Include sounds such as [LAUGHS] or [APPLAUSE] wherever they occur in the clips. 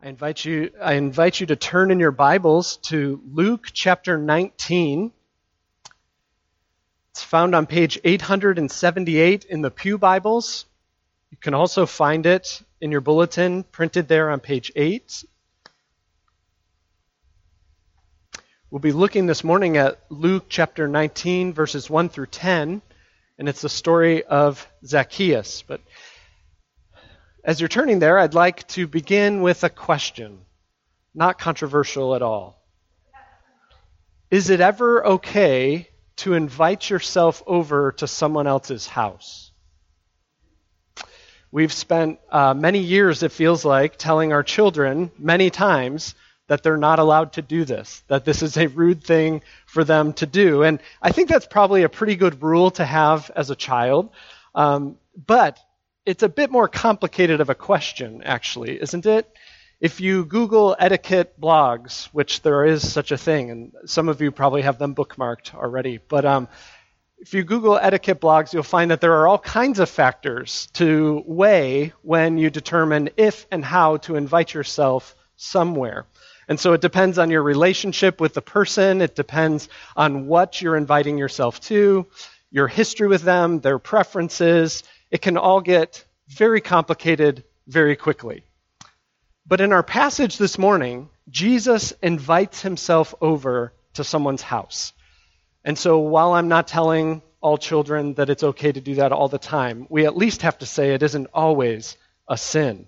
I invite you I invite you to turn in your Bibles to Luke chapter 19. It's found on page 878 in the Pew Bibles. You can also find it in your bulletin printed there on page 8. We'll be looking this morning at Luke chapter 19 verses 1 through 10 and it's the story of Zacchaeus. But as you're turning there, I'd like to begin with a question, not controversial at all. Is it ever okay to invite yourself over to someone else's house? We've spent uh, many years, it feels like, telling our children many times that they're not allowed to do this, that this is a rude thing for them to do. And I think that's probably a pretty good rule to have as a child. Um, but it's a bit more complicated of a question, actually, isn't it? If you Google etiquette blogs, which there is such a thing, and some of you probably have them bookmarked already, but um, if you Google etiquette blogs, you'll find that there are all kinds of factors to weigh when you determine if and how to invite yourself somewhere. And so it depends on your relationship with the person, it depends on what you're inviting yourself to, your history with them, their preferences, it can all get very complicated very quickly. But in our passage this morning, Jesus invites himself over to someone's house. And so while I'm not telling all children that it's okay to do that all the time, we at least have to say it isn't always a sin.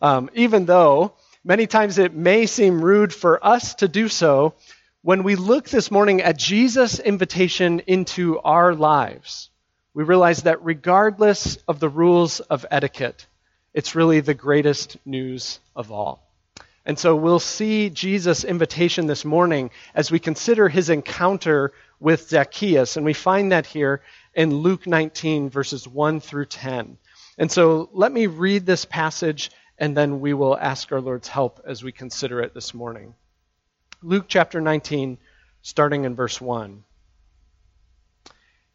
Um, even though many times it may seem rude for us to do so, when we look this morning at Jesus' invitation into our lives, we realize that regardless of the rules of etiquette, it's really the greatest news of all. And so we'll see Jesus' invitation this morning as we consider his encounter with Zacchaeus. And we find that here in Luke 19, verses 1 through 10. And so let me read this passage, and then we will ask our Lord's help as we consider it this morning. Luke chapter 19, starting in verse 1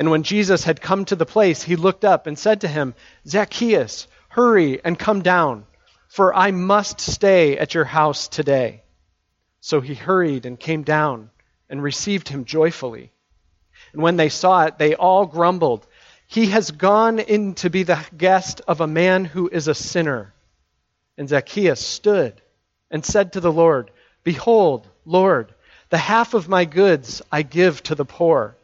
And when Jesus had come to the place, he looked up and said to him, Zacchaeus, hurry and come down, for I must stay at your house today. So he hurried and came down and received him joyfully. And when they saw it, they all grumbled, He has gone in to be the guest of a man who is a sinner. And Zacchaeus stood and said to the Lord, Behold, Lord, the half of my goods I give to the poor.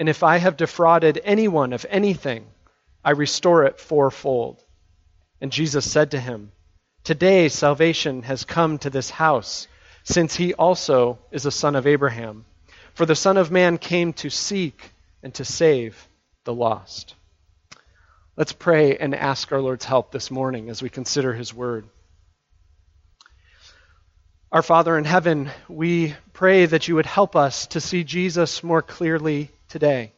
And if I have defrauded anyone of anything, I restore it fourfold. And Jesus said to him, Today salvation has come to this house, since he also is a son of Abraham. For the Son of Man came to seek and to save the lost. Let's pray and ask our Lord's help this morning as we consider his word. Our Father in heaven, we pray that you would help us to see Jesus more clearly today,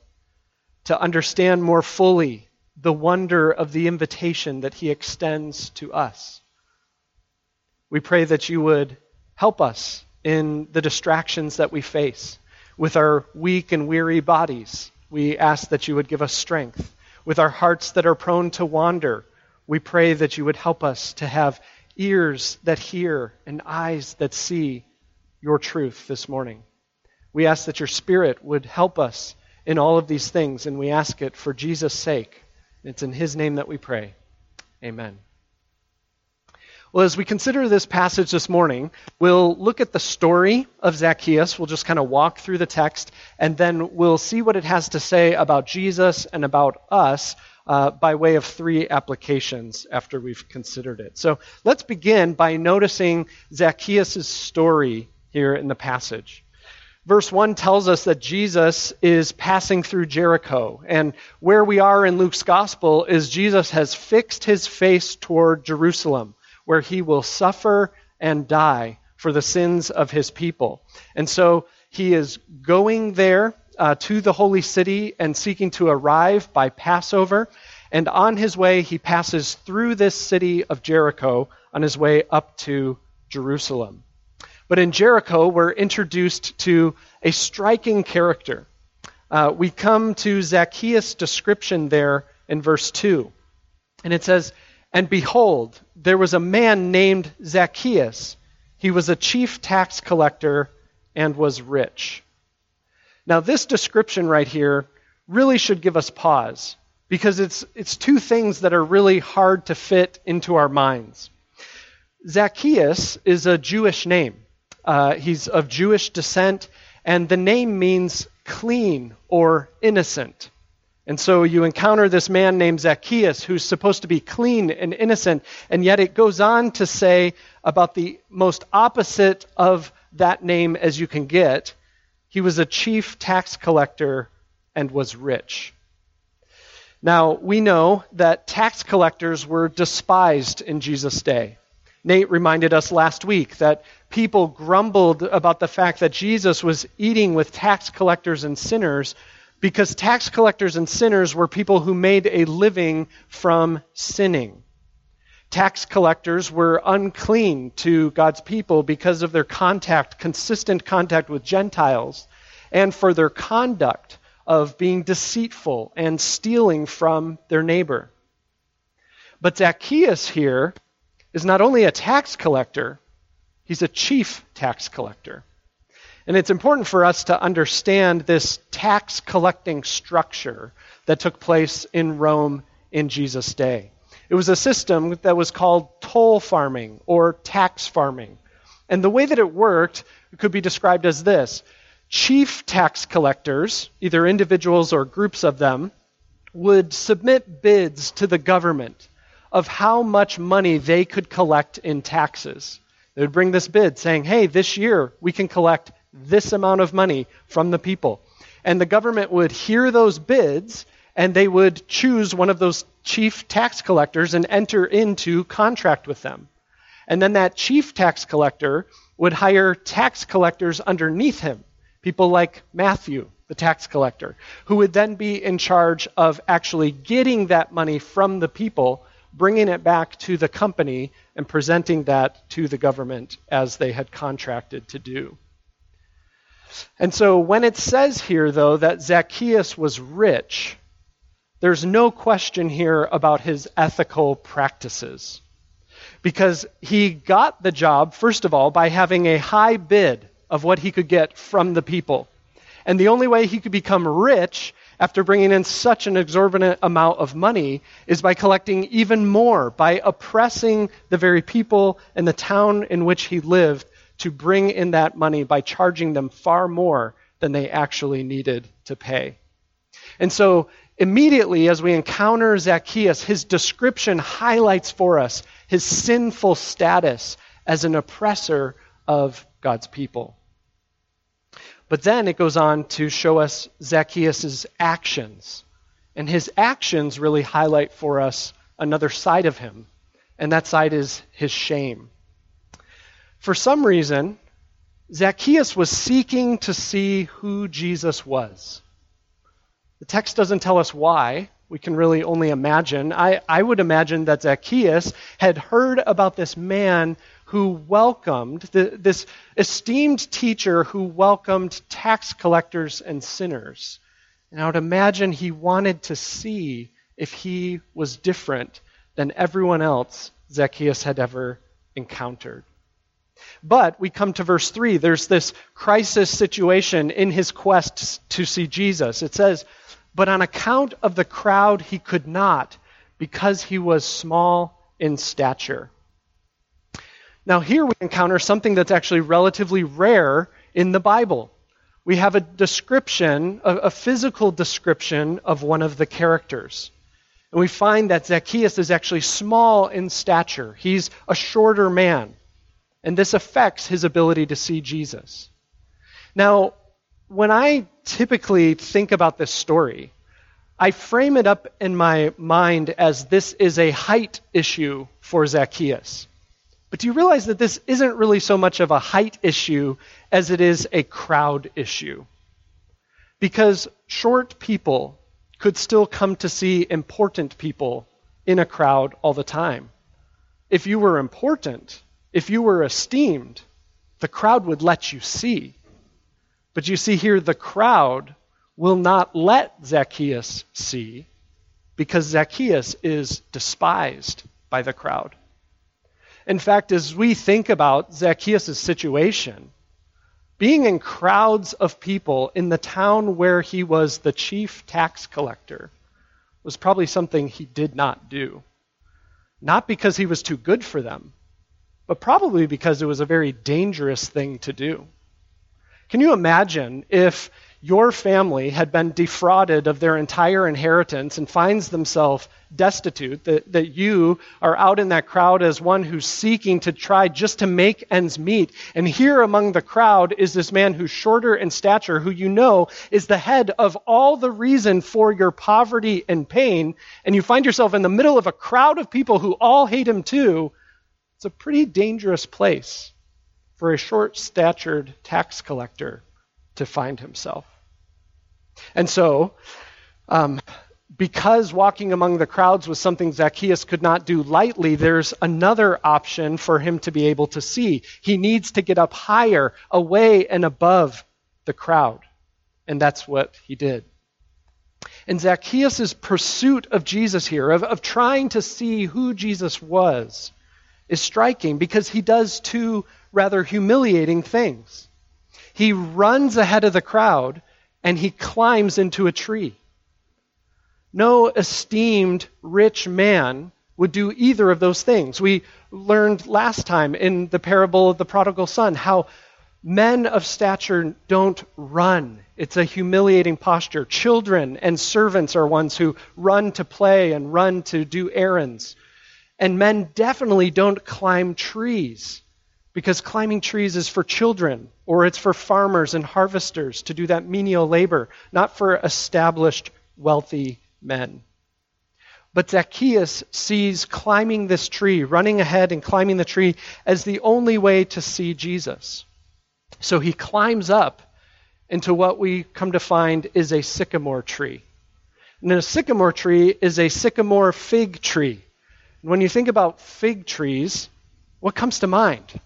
to understand more fully the wonder of the invitation that he extends to us. We pray that you would help us in the distractions that we face. With our weak and weary bodies, we ask that you would give us strength. With our hearts that are prone to wander, we pray that you would help us to have ears that hear and eyes that see your truth this morning. We ask that your Spirit would help us in all of these things, and we ask it for Jesus' sake. It's in His name that we pray. Amen. Well, as we consider this passage this morning, we'll look at the story of Zacchaeus. We'll just kind of walk through the text, and then we'll see what it has to say about Jesus and about us uh, by way of three applications after we've considered it. So let's begin by noticing Zacchaeus' story here in the passage. Verse 1 tells us that Jesus is passing through Jericho. And where we are in Luke's gospel is Jesus has fixed his face toward Jerusalem, where he will suffer and die for the sins of his people. And so he is going there uh, to the holy city and seeking to arrive by Passover. And on his way, he passes through this city of Jericho on his way up to Jerusalem. But in Jericho, we're introduced to a striking character. Uh, we come to Zacchaeus' description there in verse 2. And it says, And behold, there was a man named Zacchaeus. He was a chief tax collector and was rich. Now, this description right here really should give us pause because it's, it's two things that are really hard to fit into our minds. Zacchaeus is a Jewish name. Uh, he's of Jewish descent, and the name means clean or innocent. And so you encounter this man named Zacchaeus who's supposed to be clean and innocent, and yet it goes on to say about the most opposite of that name as you can get. He was a chief tax collector and was rich. Now, we know that tax collectors were despised in Jesus' day. Nate reminded us last week that people grumbled about the fact that Jesus was eating with tax collectors and sinners because tax collectors and sinners were people who made a living from sinning. Tax collectors were unclean to God's people because of their contact, consistent contact with Gentiles, and for their conduct of being deceitful and stealing from their neighbor. But Zacchaeus here is not only a tax collector, he's a chief tax collector. And it's important for us to understand this tax collecting structure that took place in Rome in Jesus' day. It was a system that was called toll farming or tax farming. And the way that it worked could be described as this chief tax collectors, either individuals or groups of them, would submit bids to the government of how much money they could collect in taxes. They would bring this bid saying, hey, this year we can collect this amount of money from the people. And the government would hear those bids and they would choose one of those chief tax collectors and enter into contract with them. And then that chief tax collector would hire tax collectors underneath him, people like Matthew, the tax collector, who would then be in charge of actually getting that money from the people bringing it back to the company and presenting that to the government as they had contracted to do. And so when it says here, though, that Zacchaeus was rich, there's no question here about his ethical practices. Because he got the job, first of all, by having a high bid of what he could get from the people. And the only way he could become rich after bringing in such an exorbitant amount of money is by collecting even more, by oppressing the very people and the town in which he lived to bring in that money by charging them far more than they actually needed to pay. And so, immediately as we encounter Zacchaeus, his description highlights for us his sinful status as an oppressor of God's people. But then it goes on to show us Zacchaeus' actions. And his actions really highlight for us another side of him, and that side is his shame. For some reason, Zacchaeus was seeking to see who Jesus was. The text doesn't tell us why. We can really only imagine. I, I would imagine that Zacchaeus had heard about this man who welcomed, the, this esteemed teacher who welcomed tax collectors and sinners. And I would imagine he wanted to see if he was different than everyone else Zacchaeus had ever encountered. But we come to verse 3. There's this crisis situation in his quest to see Jesus. It says, But on account of the crowd, he could not, because he was small in stature. Now, here we encounter something that's actually relatively rare in the Bible. We have a description, a, a, physical description of one of the characters. And we find that Zacchaeus is actually small in stature. He's a shorter man. And this affects his ability to see Jesus. Now, when I typically think about this story, I frame it up in my mind as this is a height issue for Zacchaeus. But do you realize that this isn't really so much of a height issue as it is a crowd issue? Because short people could still come to see important people in a crowd all the time. If you were important, if you were esteemed, the crowd would let you see. But you see here, the crowd will not let Zacchaeus see because Zacchaeus is despised by the crowd. In fact, as we think about Zacchaeus' situation, being in crowds of people in the town where he was the chief tax collector was probably something he did not do. Not because he was too good for them, but probably because it was a very dangerous thing to do. Can you imagine if your family had been defrauded of their entire inheritance and finds themselves destitute, that, that you are out in that crowd as one who's seeking to try just to make ends meet. And here among the crowd is this man who's shorter in stature, who you know is the head of all the reason for your poverty and pain. And you find yourself in the middle of a crowd of people who all hate him too. It's a pretty dangerous place for a short statured tax collector to find himself. And so, um, because walking among the crowds was something Zacchaeus could not do lightly, there's another option for him to be able to see. He needs to get up higher, away and above the crowd. And that's what he did. And Zacchaeus' pursuit of Jesus here, of, of trying to see who Jesus was, is striking because he does two rather humiliating things. He runs ahead of the crowd and he climbs into a tree. No esteemed rich man would do either of those things. We learned last time in the parable of the prodigal son how men of stature don't run. It's a humiliating posture. Children and servants are ones who run to play and run to do errands. And men definitely don't climb trees because climbing trees is for children or it's for farmers and harvesters to do that menial labor, not for established wealthy men. But Zacchaeus sees climbing this tree, running ahead and climbing the tree, as the only way to see Jesus. So he climbs up into what we come to find is a sycamore tree. And a sycamore tree is a sycamore fig tree. And when you think about fig trees, what comes to mind?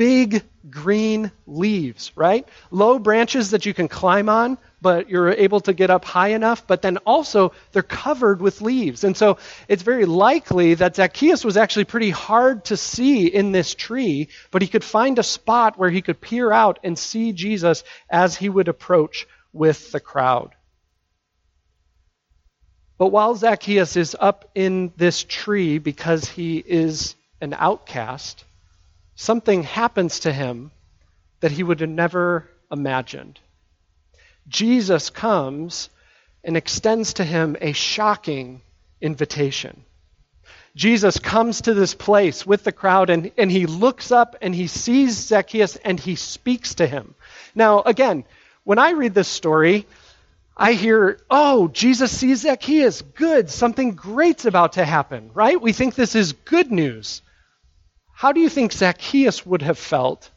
Big green leaves, right? Low branches that you can climb on, but you're able to get up high enough, but then also they're covered with leaves. And so it's very likely that Zacchaeus was actually pretty hard to see in this tree, but he could find a spot where he could peer out and see Jesus as he would approach with the crowd. But while Zacchaeus is up in this tree because he is an outcast, something happens to him that he would have never imagined. Jesus comes and extends to him a shocking invitation. Jesus comes to this place with the crowd and, and he looks up and he sees Zacchaeus and he speaks to him. Now, again, when I read this story, I hear, oh, Jesus sees Zacchaeus. Good. Something great's about to happen, right? We think this is good news. How do you think Zacchaeus would have felt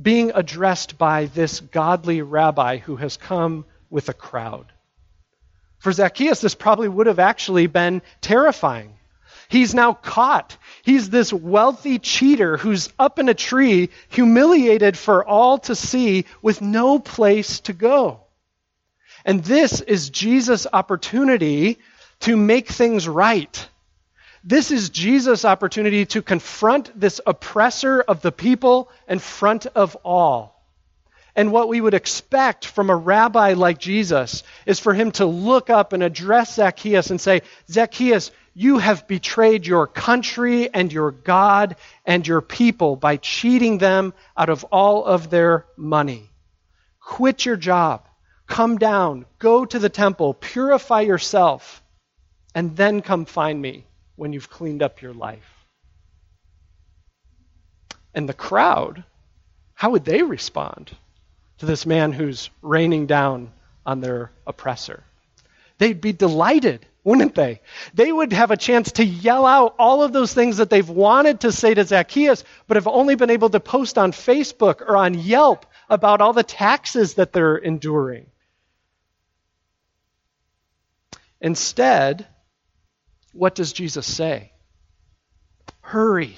being addressed by this godly rabbi who has come with a crowd? For Zacchaeus, this probably would have actually been terrifying. He's now caught. He's this wealthy cheater who's up in a tree, humiliated for all to see, with no place to go. And this is Jesus' opportunity to make things right this is Jesus' opportunity to confront this oppressor of the people in front of all. And what we would expect from a rabbi like Jesus is for him to look up and address Zacchaeus and say, Zacchaeus, you have betrayed your country and your God and your people by cheating them out of all of their money. Quit your job. Come down. Go to the temple. Purify yourself. And then come find me when you've cleaned up your life? And the crowd, how would they respond to this man who's raining down on their oppressor? they'd be delighted, wouldn't they? They would have a chance to yell out all of those things that they've wanted to say to Zacchaeus, but have only been able to post on Facebook or on Yelp about all the taxes that they're enduring. Instead, what does Jesus say? Hurry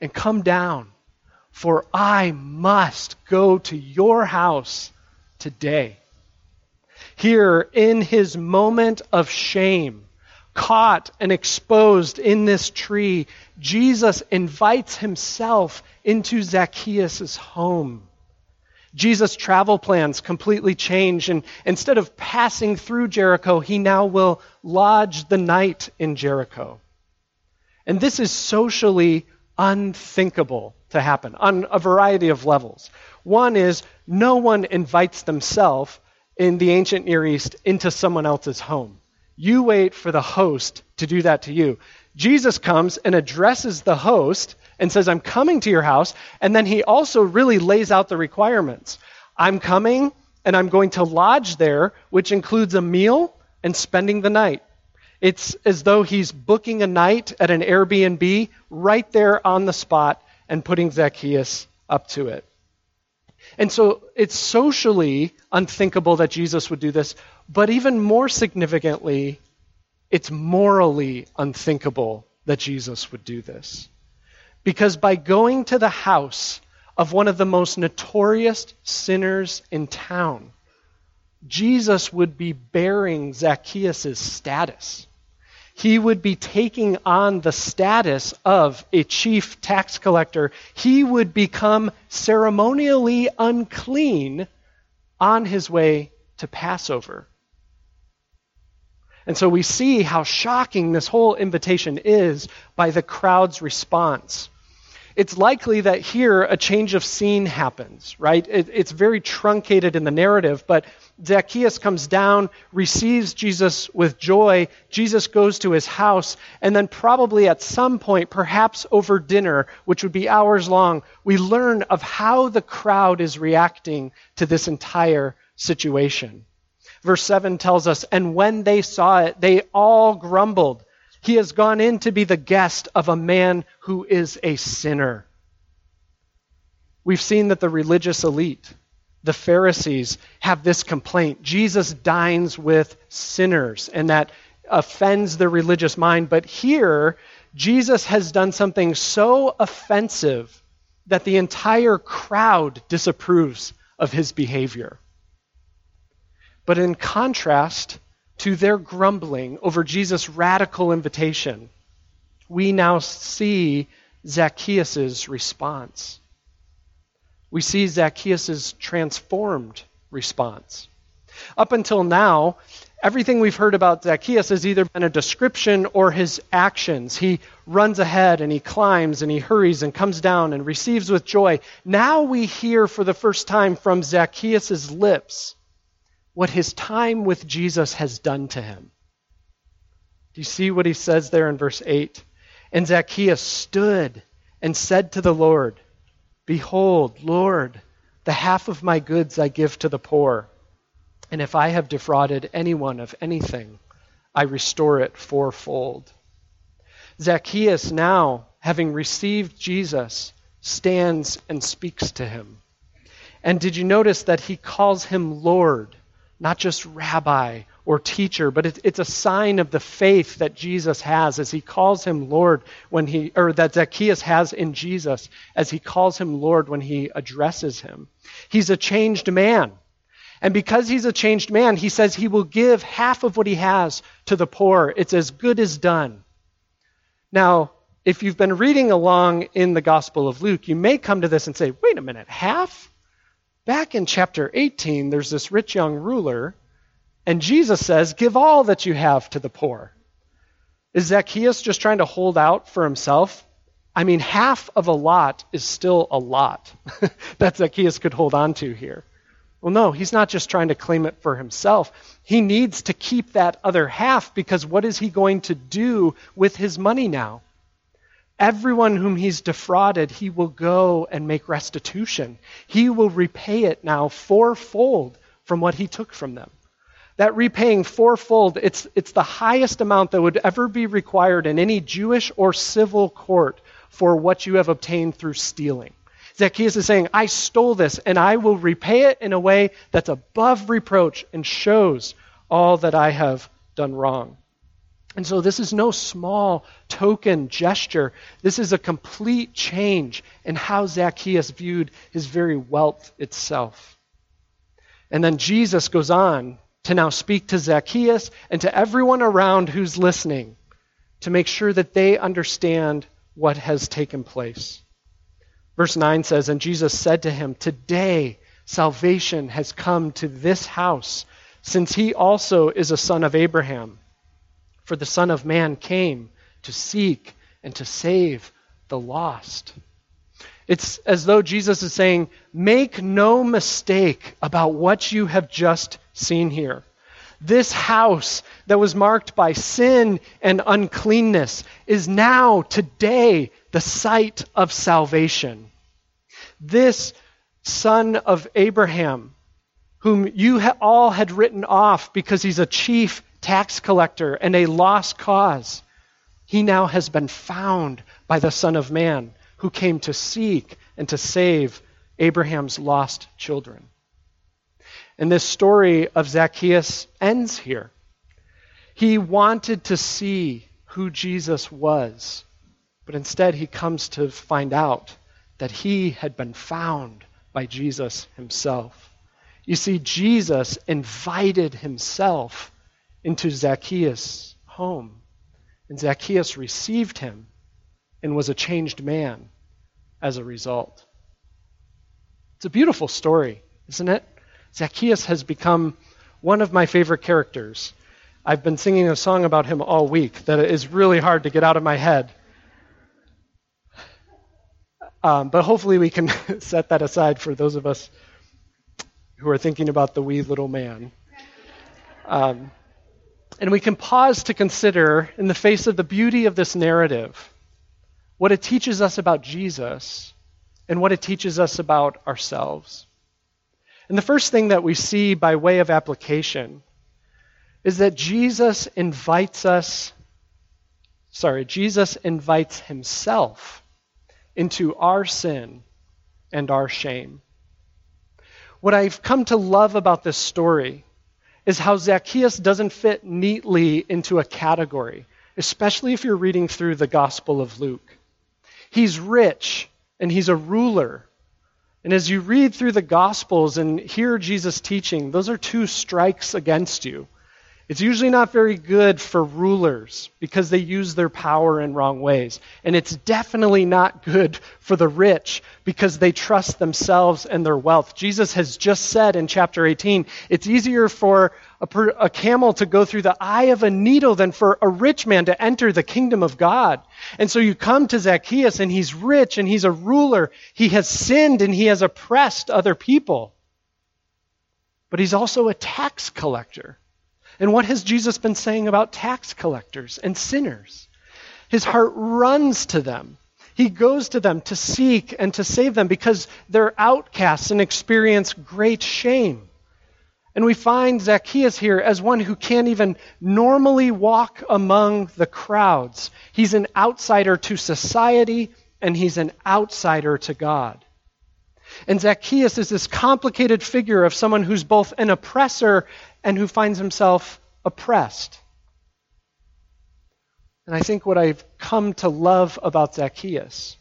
and come down, for I must go to your house today. Here, in his moment of shame, caught and exposed in this tree, Jesus invites himself into Zacchaeus' home. Jesus' travel plans completely change, and instead of passing through Jericho, he now will lodge the night in Jericho. And this is socially unthinkable to happen on a variety of levels. One is no one invites themselves in the ancient Near East into someone else's home. You wait for the host to do that to you. Jesus comes and addresses the host and says, I'm coming to your house. And then he also really lays out the requirements. I'm coming and I'm going to lodge there, which includes a meal and spending the night. It's as though he's booking a night at an Airbnb right there on the spot and putting Zacchaeus up to it. And so it's socially unthinkable that Jesus would do this, but even more significantly, it's morally unthinkable that Jesus would do this. Because by going to the house of one of the most notorious sinners in town, Jesus would be bearing Zacchaeus' status. He would be taking on the status of a chief tax collector. He would become ceremonially unclean on his way to Passover. And so we see how shocking this whole invitation is by the crowd's response it's likely that here a change of scene happens, right? It, it's very truncated in the narrative, but Zacchaeus comes down, receives Jesus with joy. Jesus goes to his house, and then, probably at some point, perhaps over dinner, which would be hours long, we learn of how the crowd is reacting to this entire situation. Verse 7 tells us, And when they saw it, they all grumbled he has gone in to be the guest of a man who is a sinner. We've seen that the religious elite, the Pharisees, have this complaint. Jesus dines with sinners, and that offends the religious mind. But here, Jesus has done something so offensive that the entire crowd disapproves of his behavior. But in contrast, to their grumbling over Jesus' radical invitation, we now see Zacchaeus' response. We see Zacchaeus' transformed response. Up until now, everything we've heard about Zacchaeus has either been a description or his actions. He runs ahead and he climbs and he hurries and comes down and receives with joy. Now we hear for the first time from Zacchaeus' lips what his time with Jesus has done to him. Do you see what he says there in verse 8? And Zacchaeus stood and said to the Lord, Behold, Lord, the half of my goods I give to the poor. And if I have defrauded anyone of anything, I restore it fourfold. Zacchaeus, now having received Jesus, stands and speaks to him. And did you notice that he calls him Lord? Not just rabbi or teacher, but it, it's a sign of the faith that Jesus has as he calls him Lord when he, or that Zacchaeus has in Jesus as he calls him Lord when he addresses him. He's a changed man. And because he's a changed man, he says he will give half of what he has to the poor. It's as good as done. Now, if you've been reading along in the Gospel of Luke, you may come to this and say, wait a minute, half? Back in chapter 18, there's this rich young ruler, and Jesus says, Give all that you have to the poor. Is Zacchaeus just trying to hold out for himself? I mean, half of a lot is still a lot [LAUGHS] that Zacchaeus could hold on to here. Well, no, he's not just trying to claim it for himself. He needs to keep that other half because what is he going to do with his money now? Everyone whom he's defrauded, he will go and make restitution. He will repay it now fourfold from what he took from them. that repaying fourfold, it's, it's the highest amount that would ever be required in any Jewish or civil court for what you have obtained through stealing. Zacchaeus is saying, I stole this, and I will repay it in a way that's above reproach and shows all that I have done wrong. And so this is no small token gesture. This is a complete change in how Zacchaeus viewed his very wealth itself. And then Jesus goes on to now speak to Zacchaeus and to everyone around who's listening to make sure that they understand what has taken place. Verse 9 says, And Jesus said to him, Today salvation has come to this house, since he also is a son of Abraham. For the Son of Man came to seek and to save the lost. It's as though Jesus is saying, Make no mistake about what you have just seen here. This house that was marked by sin and uncleanness is now, today, the site of salvation. This son of Abraham, whom you all had written off because he's a chief tax collector and a lost cause, he now has been found by the Son of Man who came to seek and to save Abraham's lost children. And this story of Zacchaeus ends here. He wanted to see who Jesus was, but instead he comes to find out that he had been found by Jesus himself. You see, Jesus invited himself into Zacchaeus' home. And Zacchaeus received him and was a changed man as a result. It's a beautiful story, isn't it? Zacchaeus has become one of my favorite characters. I've been singing a song about him all week that is really hard to get out of my head. Um, but hopefully, we can [LAUGHS] set that aside for those of us who are thinking about the wee little man. Um, and we can pause to consider, in the face of the beauty of this narrative, what it teaches us about Jesus and what it teaches us about ourselves. And the first thing that we see by way of application is that Jesus invites us, sorry, Jesus invites himself into our sin and our shame. What I've come to love about this story is how Zacchaeus doesn't fit neatly into a category, especially if you're reading through the Gospel of Luke. He's rich and he's a ruler. And as you read through the Gospels and hear Jesus teaching, those are two strikes against you. It's usually not very good for rulers because they use their power in wrong ways. And it's definitely not good for the rich because they trust themselves and their wealth. Jesus has just said in chapter 18 it's easier for a, per, a, camel to go through the eye of a needle than for a rich man to enter the kingdom of God. And so you come to Zacchaeus and he's rich and he's a ruler. He has sinned and he has oppressed other people. But he's also a tax collector. And what has Jesus been saying about tax collectors and sinners? His heart runs to them. He goes to them to seek and to save them because they're outcasts and experience great shame. And we find Zacchaeus here as one who can't even normally walk among the crowds. He's an outsider to society and he's an outsider to God. And Zacchaeus is this complicated figure of someone who's both an oppressor and who finds himself oppressed. And I think what I've come to love about Zacchaeus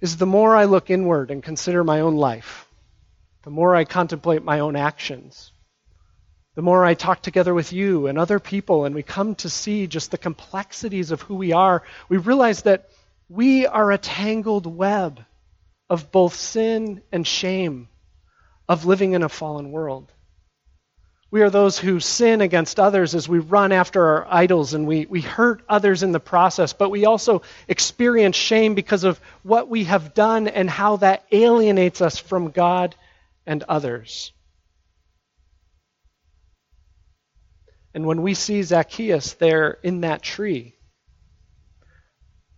is the more I look inward and consider my own life, the more I contemplate my own actions, the more I talk together with you and other people, and we come to see just the complexities of who we are, we realize that we are a tangled web of both sin and shame, of living in a fallen world. We are those who sin against others as we run after our idols and we, we hurt others in the process, but we also experience shame because of what we have done and how that alienates us from God and others. And when we see Zacchaeus there in that tree,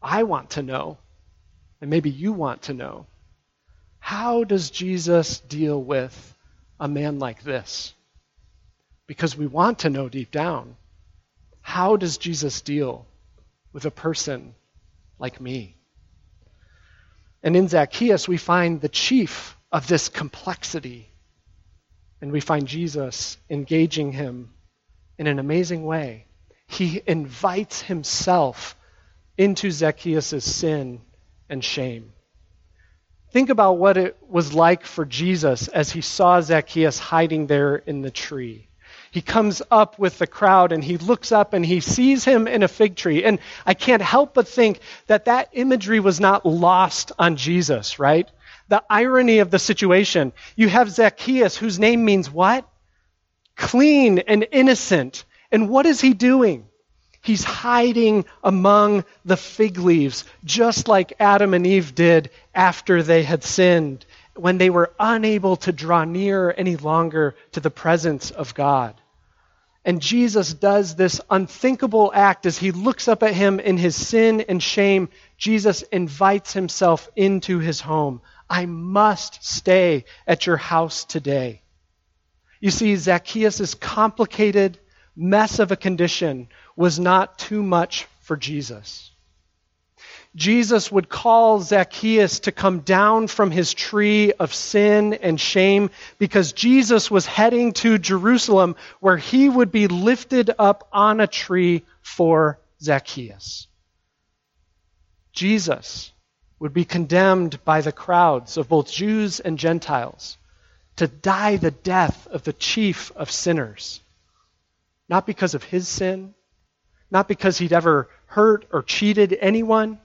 I want to know, and maybe you want to know, how does Jesus deal with a man like this? Because we want to know deep down how does Jesus deal with a person like me? And in Zacchaeus, we find the chief of this complexity. And we find Jesus engaging him in an amazing way. He invites himself into Zacchaeus' sin and shame. Think about what it was like for Jesus as he saw Zacchaeus hiding there in the tree. He comes up with the crowd and he looks up and he sees him in a fig tree. And I can't help but think that that imagery was not lost on Jesus, right? The irony of the situation. You have Zacchaeus, whose name means what? Clean and innocent. And what is he doing? He's hiding among the fig leaves, just like Adam and Eve did after they had sinned, when they were unable to draw near any longer to the presence of God. And Jesus does this unthinkable act as he looks up at him in his sin and shame. Jesus invites himself into his home. I must stay at your house today. You see, Zacchaeus' complicated mess of a condition was not too much for Jesus. Jesus would call Zacchaeus to come down from his tree of sin and shame because Jesus was heading to Jerusalem where he would be lifted up on a tree for Zacchaeus. Jesus would be condemned by the crowds of both Jews and Gentiles to die the death of the chief of sinners, not because of his sin, not because he'd ever hurt or cheated anyone,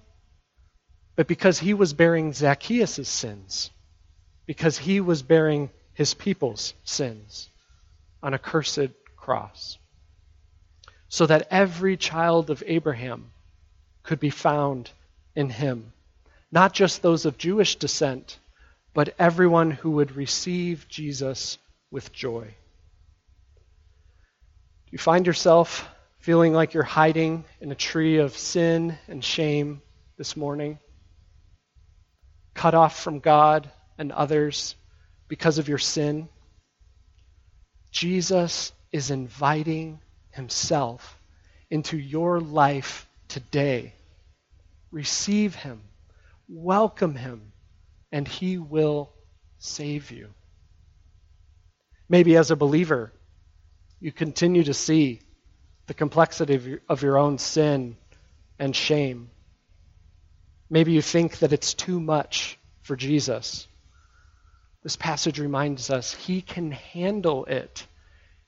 but because he was bearing Zacchaeus' sins, because he was bearing his people's sins on a cursed cross, so that every child of Abraham could be found in him, not just those of Jewish descent, but everyone who would receive Jesus with joy. Do you find yourself feeling like you're hiding in a tree of sin and shame this morning, cut off from God and others because of your sin, Jesus is inviting himself into your life today. Receive him, welcome him, and he will save you. Maybe as a believer, you continue to see the complexity of your, own sin and shame. Maybe you think that it's too much for Jesus. This passage reminds us he can handle it,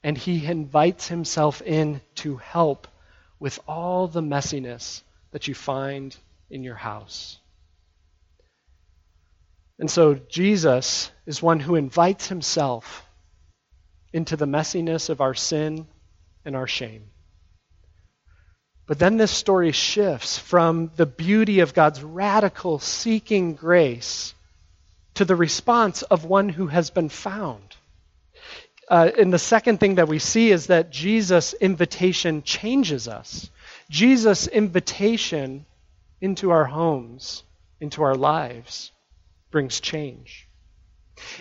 and he invites himself in to help with all the messiness that you find in your house. And so Jesus is one who invites himself into the messiness of our sin and our shame. But then this story shifts from the beauty of God's radical seeking grace to the response of one who has been found. Uh, and the second thing that we see is that Jesus' invitation changes us. Jesus' invitation into our homes, into our lives, brings change.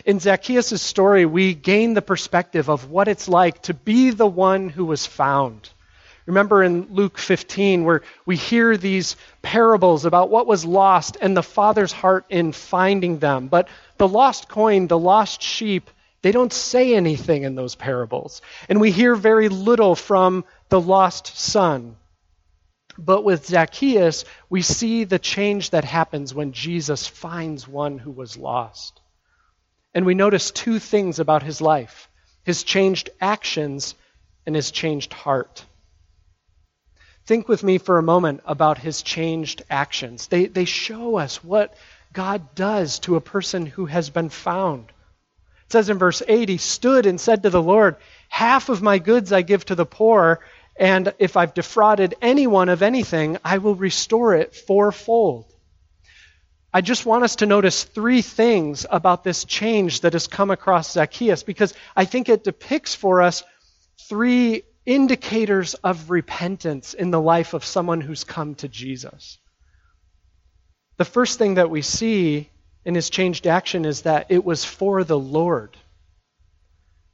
In Zacchaeus' story, we gain the perspective of what it's like to be the one who was found Remember in Luke 15, where we hear these parables about what was lost and the Father's heart in finding them. But the lost coin, the lost sheep, they don't say anything in those parables. And we hear very little from the lost son. But with Zacchaeus, we see the change that happens when Jesus finds one who was lost. And we notice two things about his life his changed actions and his changed heart. Think with me for a moment about his changed actions. They, they show us what God does to a person who has been found. It says in verse 8, he stood and said to the Lord, Half of my goods I give to the poor, and if I've defrauded anyone of anything, I will restore it fourfold. I just want us to notice three things about this change that has come across Zacchaeus because I think it depicts for us three indicators of repentance in the life of someone who's come to Jesus. The first thing that we see in his changed action is that it was for the Lord.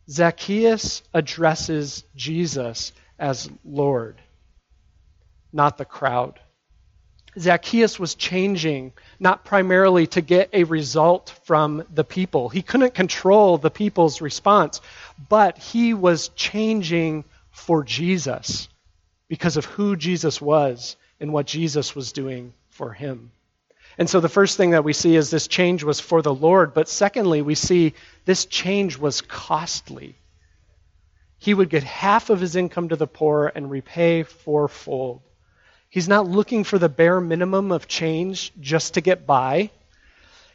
Zacchaeus addresses Jesus as Lord, not the crowd. Zacchaeus was changing not primarily to get a result from the people. He couldn't control the people's response, but he was changing for Jesus because of who Jesus was and what Jesus was doing for him. And so the first thing that we see is this change was for the Lord, but secondly, we see this change was costly. He would get half of his income to the poor and repay fourfold. He's not looking for the bare minimum of change just to get by.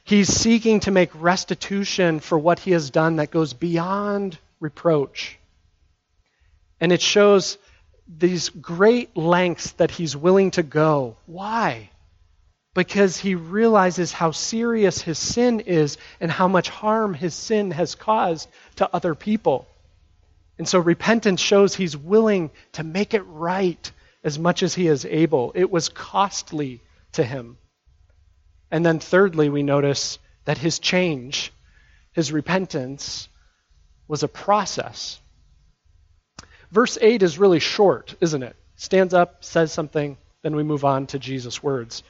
He's seeking to make restitution for what he has done that goes beyond reproach. And it shows these great lengths that he's willing to go. Why? Because he realizes how serious his sin is and how much harm his sin has caused to other people. And so repentance shows he's willing to make it right as much as he is able. It was costly to him. And then, thirdly, we notice that his change, his repentance, was a process. Verse 8 is really short, isn't it? Stands up, says something, then we move on to Jesus' words.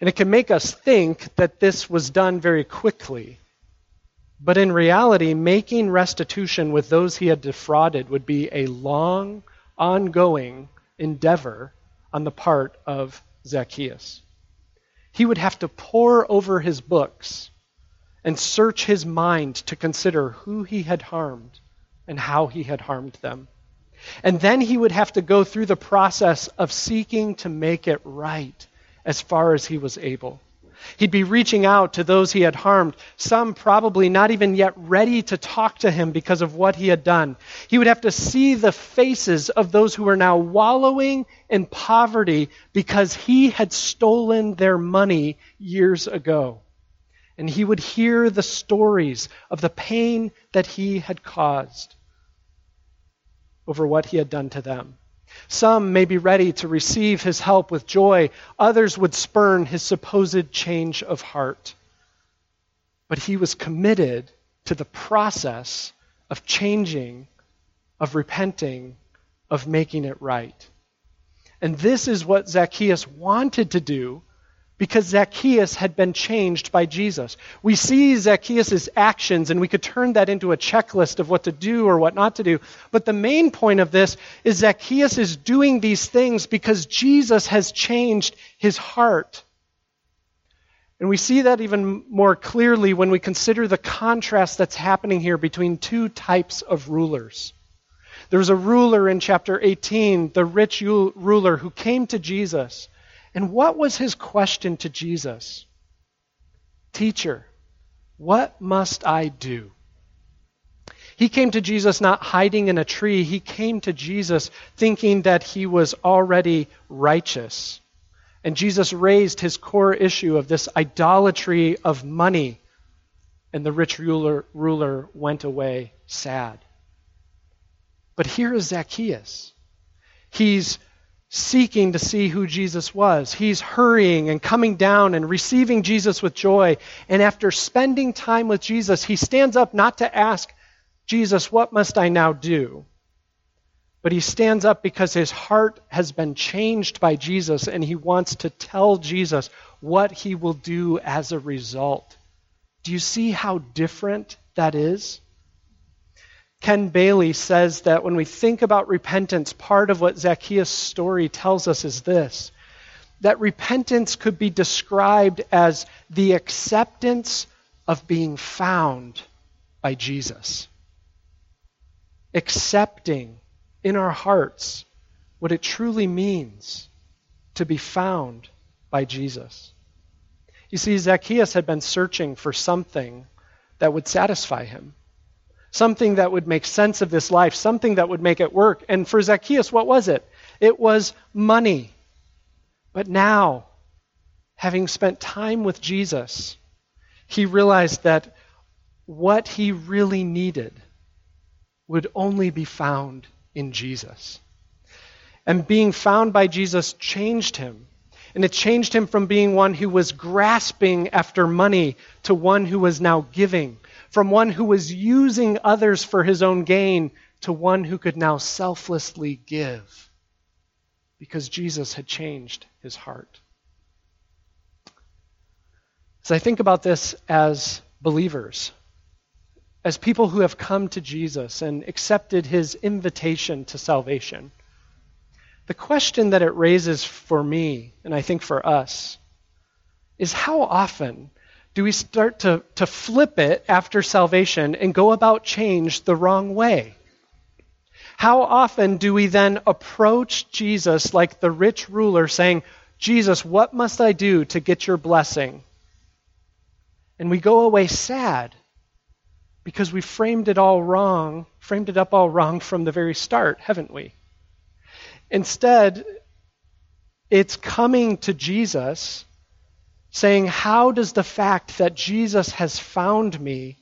And it can make us think that this was done very quickly. But in reality, making restitution with those he had defrauded would be a long, ongoing endeavor on the part of Zacchaeus. He would have to pore over his books and search his mind to consider who he had harmed and how he had harmed them. And then he would have to go through the process of seeking to make it right as far as he was able. He'd be reaching out to those he had harmed, some probably not even yet ready to talk to him because of what he had done. He would have to see the faces of those who were now wallowing in poverty because he had stolen their money years ago. And he would hear the stories of the pain that he had caused over what he had done to them. Some may be ready to receive his help with joy, others would spurn his supposed change of heart. But he was committed to the process of changing, of repenting, of making it right. And this is what Zacchaeus wanted to do because Zacchaeus had been changed by Jesus. We see Zacchaeus' actions, and we could turn that into a checklist of what to do or what not to do. But the main point of this is Zacchaeus is doing these things because Jesus has changed his heart. And we see that even more clearly when we consider the contrast that's happening here between two types of rulers. There was a ruler in chapter 18, the rich ruler, who came to Jesus and what was his question to Jesus? Teacher, what must I do? He came to Jesus not hiding in a tree. He came to Jesus thinking that he was already righteous. And Jesus raised his core issue of this idolatry of money. And the rich ruler, ruler went away sad. But here is Zacchaeus. He's seeking to see who Jesus was. He's hurrying and coming down and receiving Jesus with joy. And after spending time with Jesus, he stands up not to ask Jesus, What must I now do? But he stands up because his heart has been changed by Jesus and he wants to tell Jesus what he will do as a result. Do you see how different that is? Ken Bailey says that when we think about repentance, part of what Zacchaeus' story tells us is this that repentance could be described as the acceptance of being found by Jesus. Accepting in our hearts what it truly means to be found by Jesus. You see, Zacchaeus had been searching for something that would satisfy him something that would make sense of this life, something that would make it work. And for Zacchaeus, what was it? It was money. But now, having spent time with Jesus, he realized that what he really needed would only be found in Jesus. And being found by Jesus changed him. And it changed him from being one who was grasping after money to one who was now giving, from one who was using others for his own gain to one who could now selflessly give because Jesus had changed his heart. As I think about this as believers, as people who have come to Jesus and accepted his invitation to salvation, the question that it raises for me, and I think for us, is how often do we start to, to flip it after salvation and go about change the wrong way? How often do we then approach Jesus like the rich ruler saying, Jesus, what must I do to get your blessing? And we go away sad because we framed it all wrong, framed it up all wrong from the very start, haven't we? Instead, it's coming to Jesus saying, How does the fact that Jesus has found me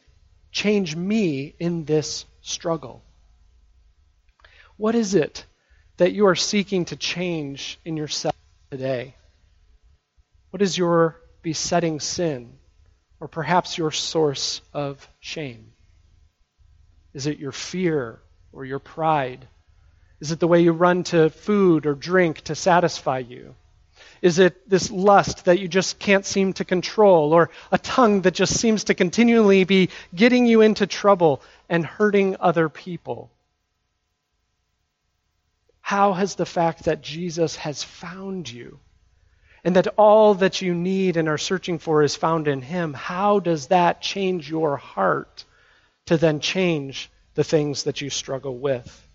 change me in this struggle? What is it that you are seeking to change in yourself today? What is your besetting sin, or perhaps your source of shame? Is it your fear or your pride? Is it the way you run to food or drink to satisfy you? Is it this lust that you just can't seem to control, or a tongue that just seems to continually be getting you into trouble and hurting other people? How has the fact that Jesus has found you and that all that you need and are searching for is found in Him, how does that change your heart to then change the things that you struggle with?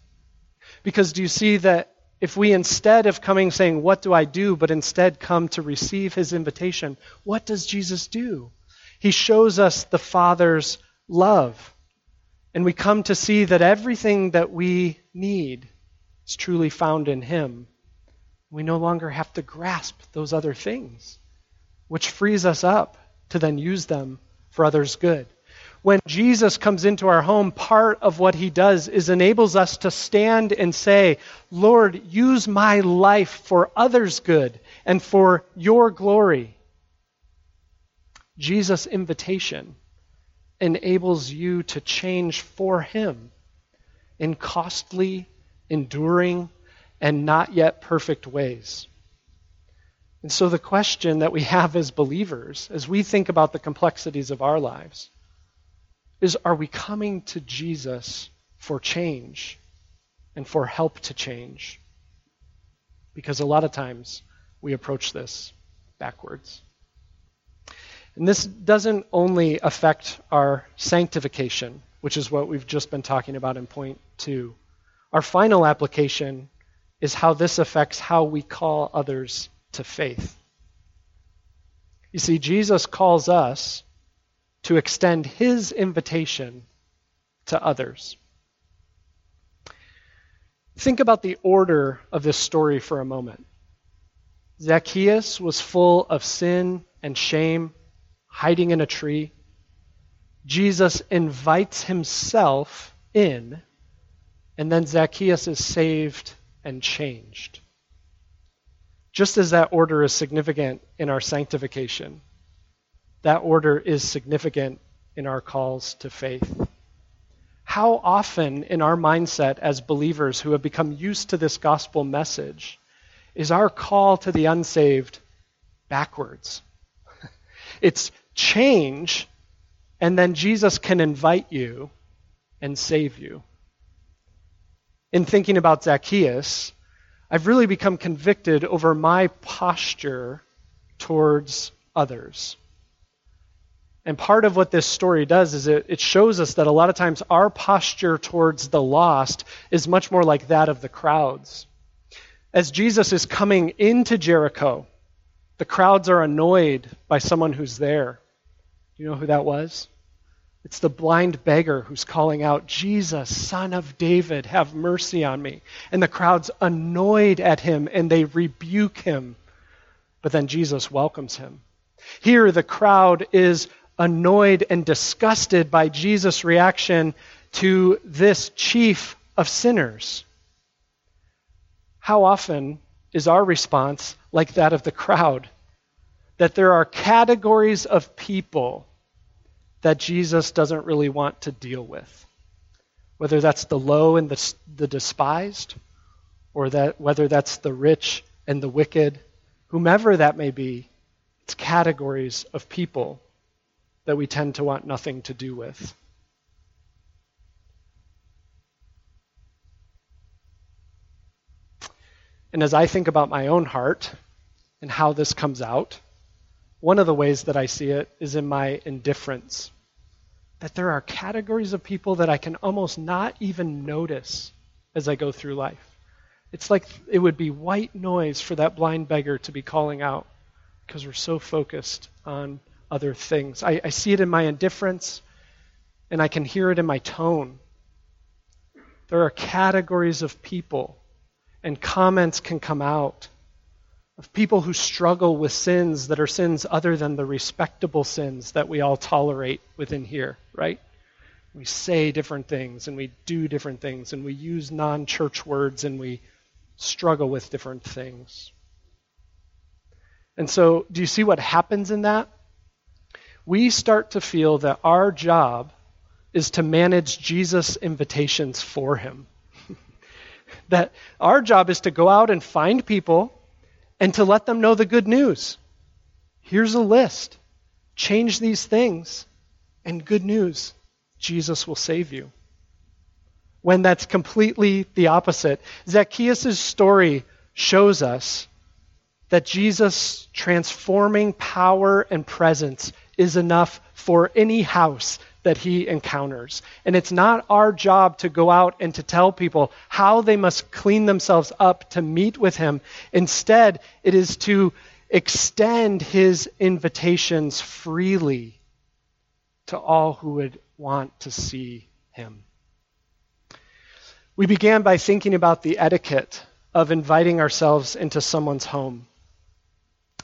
Because do you see that if we instead of coming saying, What do I do? but instead come to receive his invitation, what does Jesus do? He shows us the Father's love. And we come to see that everything that we need is truly found in him. We no longer have to grasp those other things, which frees us up to then use them for others' good when Jesus comes into our home, part of what he does is enables us to stand and say, Lord, use my life for others' good and for your glory. Jesus' invitation enables you to change for him in costly, enduring, and not yet perfect ways. And so, the question that we have as believers, as we think about the complexities of our lives, is are we coming to Jesus for change and for help to change? Because a lot of times we approach this backwards. And this doesn't only affect our sanctification, which is what we've just been talking about in point two. Our final application is how this affects how we call others to faith. You see, Jesus calls us to extend his invitation to others. Think about the order of this story for a moment. Zacchaeus was full of sin and shame, hiding in a tree. Jesus invites himself in, and then Zacchaeus is saved and changed. Just as that order is significant in our sanctification, that order is significant in our calls to faith. How often, in our mindset as believers who have become used to this gospel message, is our call to the unsaved backwards? [LAUGHS] it's change, and then Jesus can invite you and save you. In thinking about Zacchaeus, I've really become convicted over my posture towards others. And part of what this story does is it, it shows us that a lot of times our posture towards the lost is much more like that of the crowds. As Jesus is coming into Jericho, the crowds are annoyed by someone who's there. You know who that was? It's the blind beggar who's calling out, Jesus, son of David, have mercy on me. And the crowd's annoyed at him and they rebuke him. But then Jesus welcomes him. Here, the crowd is annoyed and disgusted by Jesus' reaction to this chief of sinners. How often is our response like that of the crowd? That there are categories of people that Jesus doesn't really want to deal with. Whether that's the low and the, the despised, or that whether that's the rich and the wicked, whomever that may be, it's categories of people that we tend to want nothing to do with. And as I think about my own heart and how this comes out, one of the ways that I see it is in my indifference. That there are categories of people that I can almost not even notice as I go through life. It's like it would be white noise for that blind beggar to be calling out because we're so focused on other things. I, I see it in my indifference, and I can hear it in my tone. There are categories of people, and comments can come out of people who struggle with sins that are sins other than the respectable sins that we all tolerate within here, right? We say different things and we do different things and we use non church words and we struggle with different things. And so, do you see what happens in that? We start to feel that our job is to manage Jesus' invitations for him. [LAUGHS] that our job is to go out and find people and to let them know the good news. Here's a list. Change these things, and good news Jesus will save you when that's completely the opposite. Zacchaeus' story shows us that Jesus' transforming power and presence is enough for any house that he encounters. And it's not our job to go out and to tell people how they must clean themselves up to meet with him. Instead, it is to extend his invitations freely to all who would want to see him. We began by thinking about the etiquette of inviting ourselves into someone's home.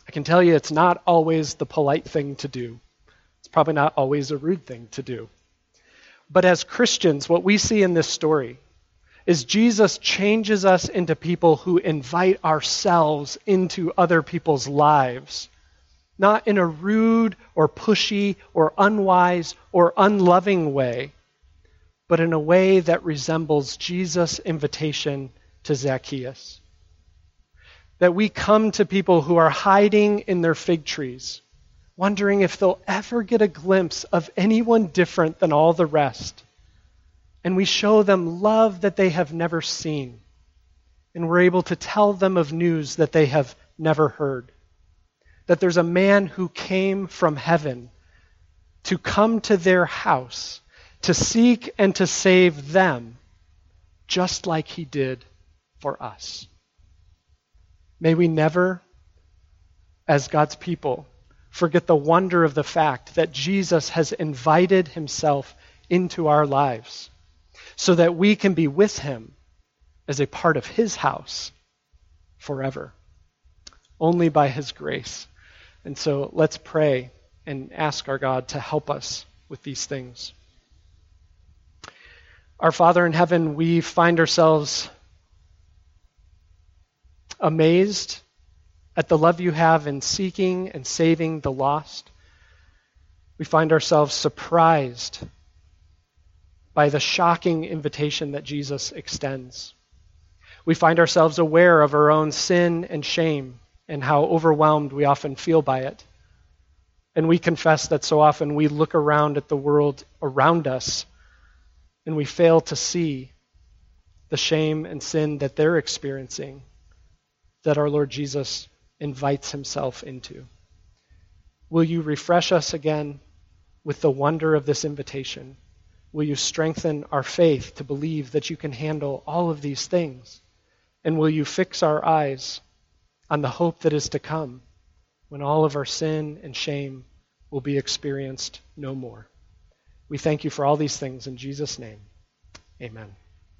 I can tell you it's not always the polite thing to do. It's probably not always a rude thing to do. But as Christians, what we see in this story is Jesus changes us into people who invite ourselves into other people's lives, not in a rude or pushy or unwise or unloving way, but in a way that resembles Jesus' invitation to Zacchaeus. That we come to people who are hiding in their fig trees, wondering if they'll ever get a glimpse of anyone different than all the rest. And we show them love that they have never seen. And we're able to tell them of news that they have never heard. That there's a man who came from heaven to come to their house to seek and to save them, just like he did for us. May we never, as God's people, forget the wonder of the fact that Jesus has invited himself into our lives so that we can be with him as a part of his house forever, only by his grace. And so let's pray and ask our God to help us with these things. Our Father in heaven, we find ourselves amazed at the love you have in seeking and saving the lost. We find ourselves surprised by the shocking invitation that Jesus extends. We find ourselves aware of our own sin and shame and how overwhelmed we often feel by it. And we confess that so often we look around at the world around us and we fail to see the shame and sin that they're experiencing that our Lord Jesus invites himself into. Will you refresh us again with the wonder of this invitation? Will you strengthen our faith to believe that you can handle all of these things? And will you fix our eyes on the hope that is to come when all of our sin and shame will be experienced no more? We thank you for all these things in Jesus' name. Amen.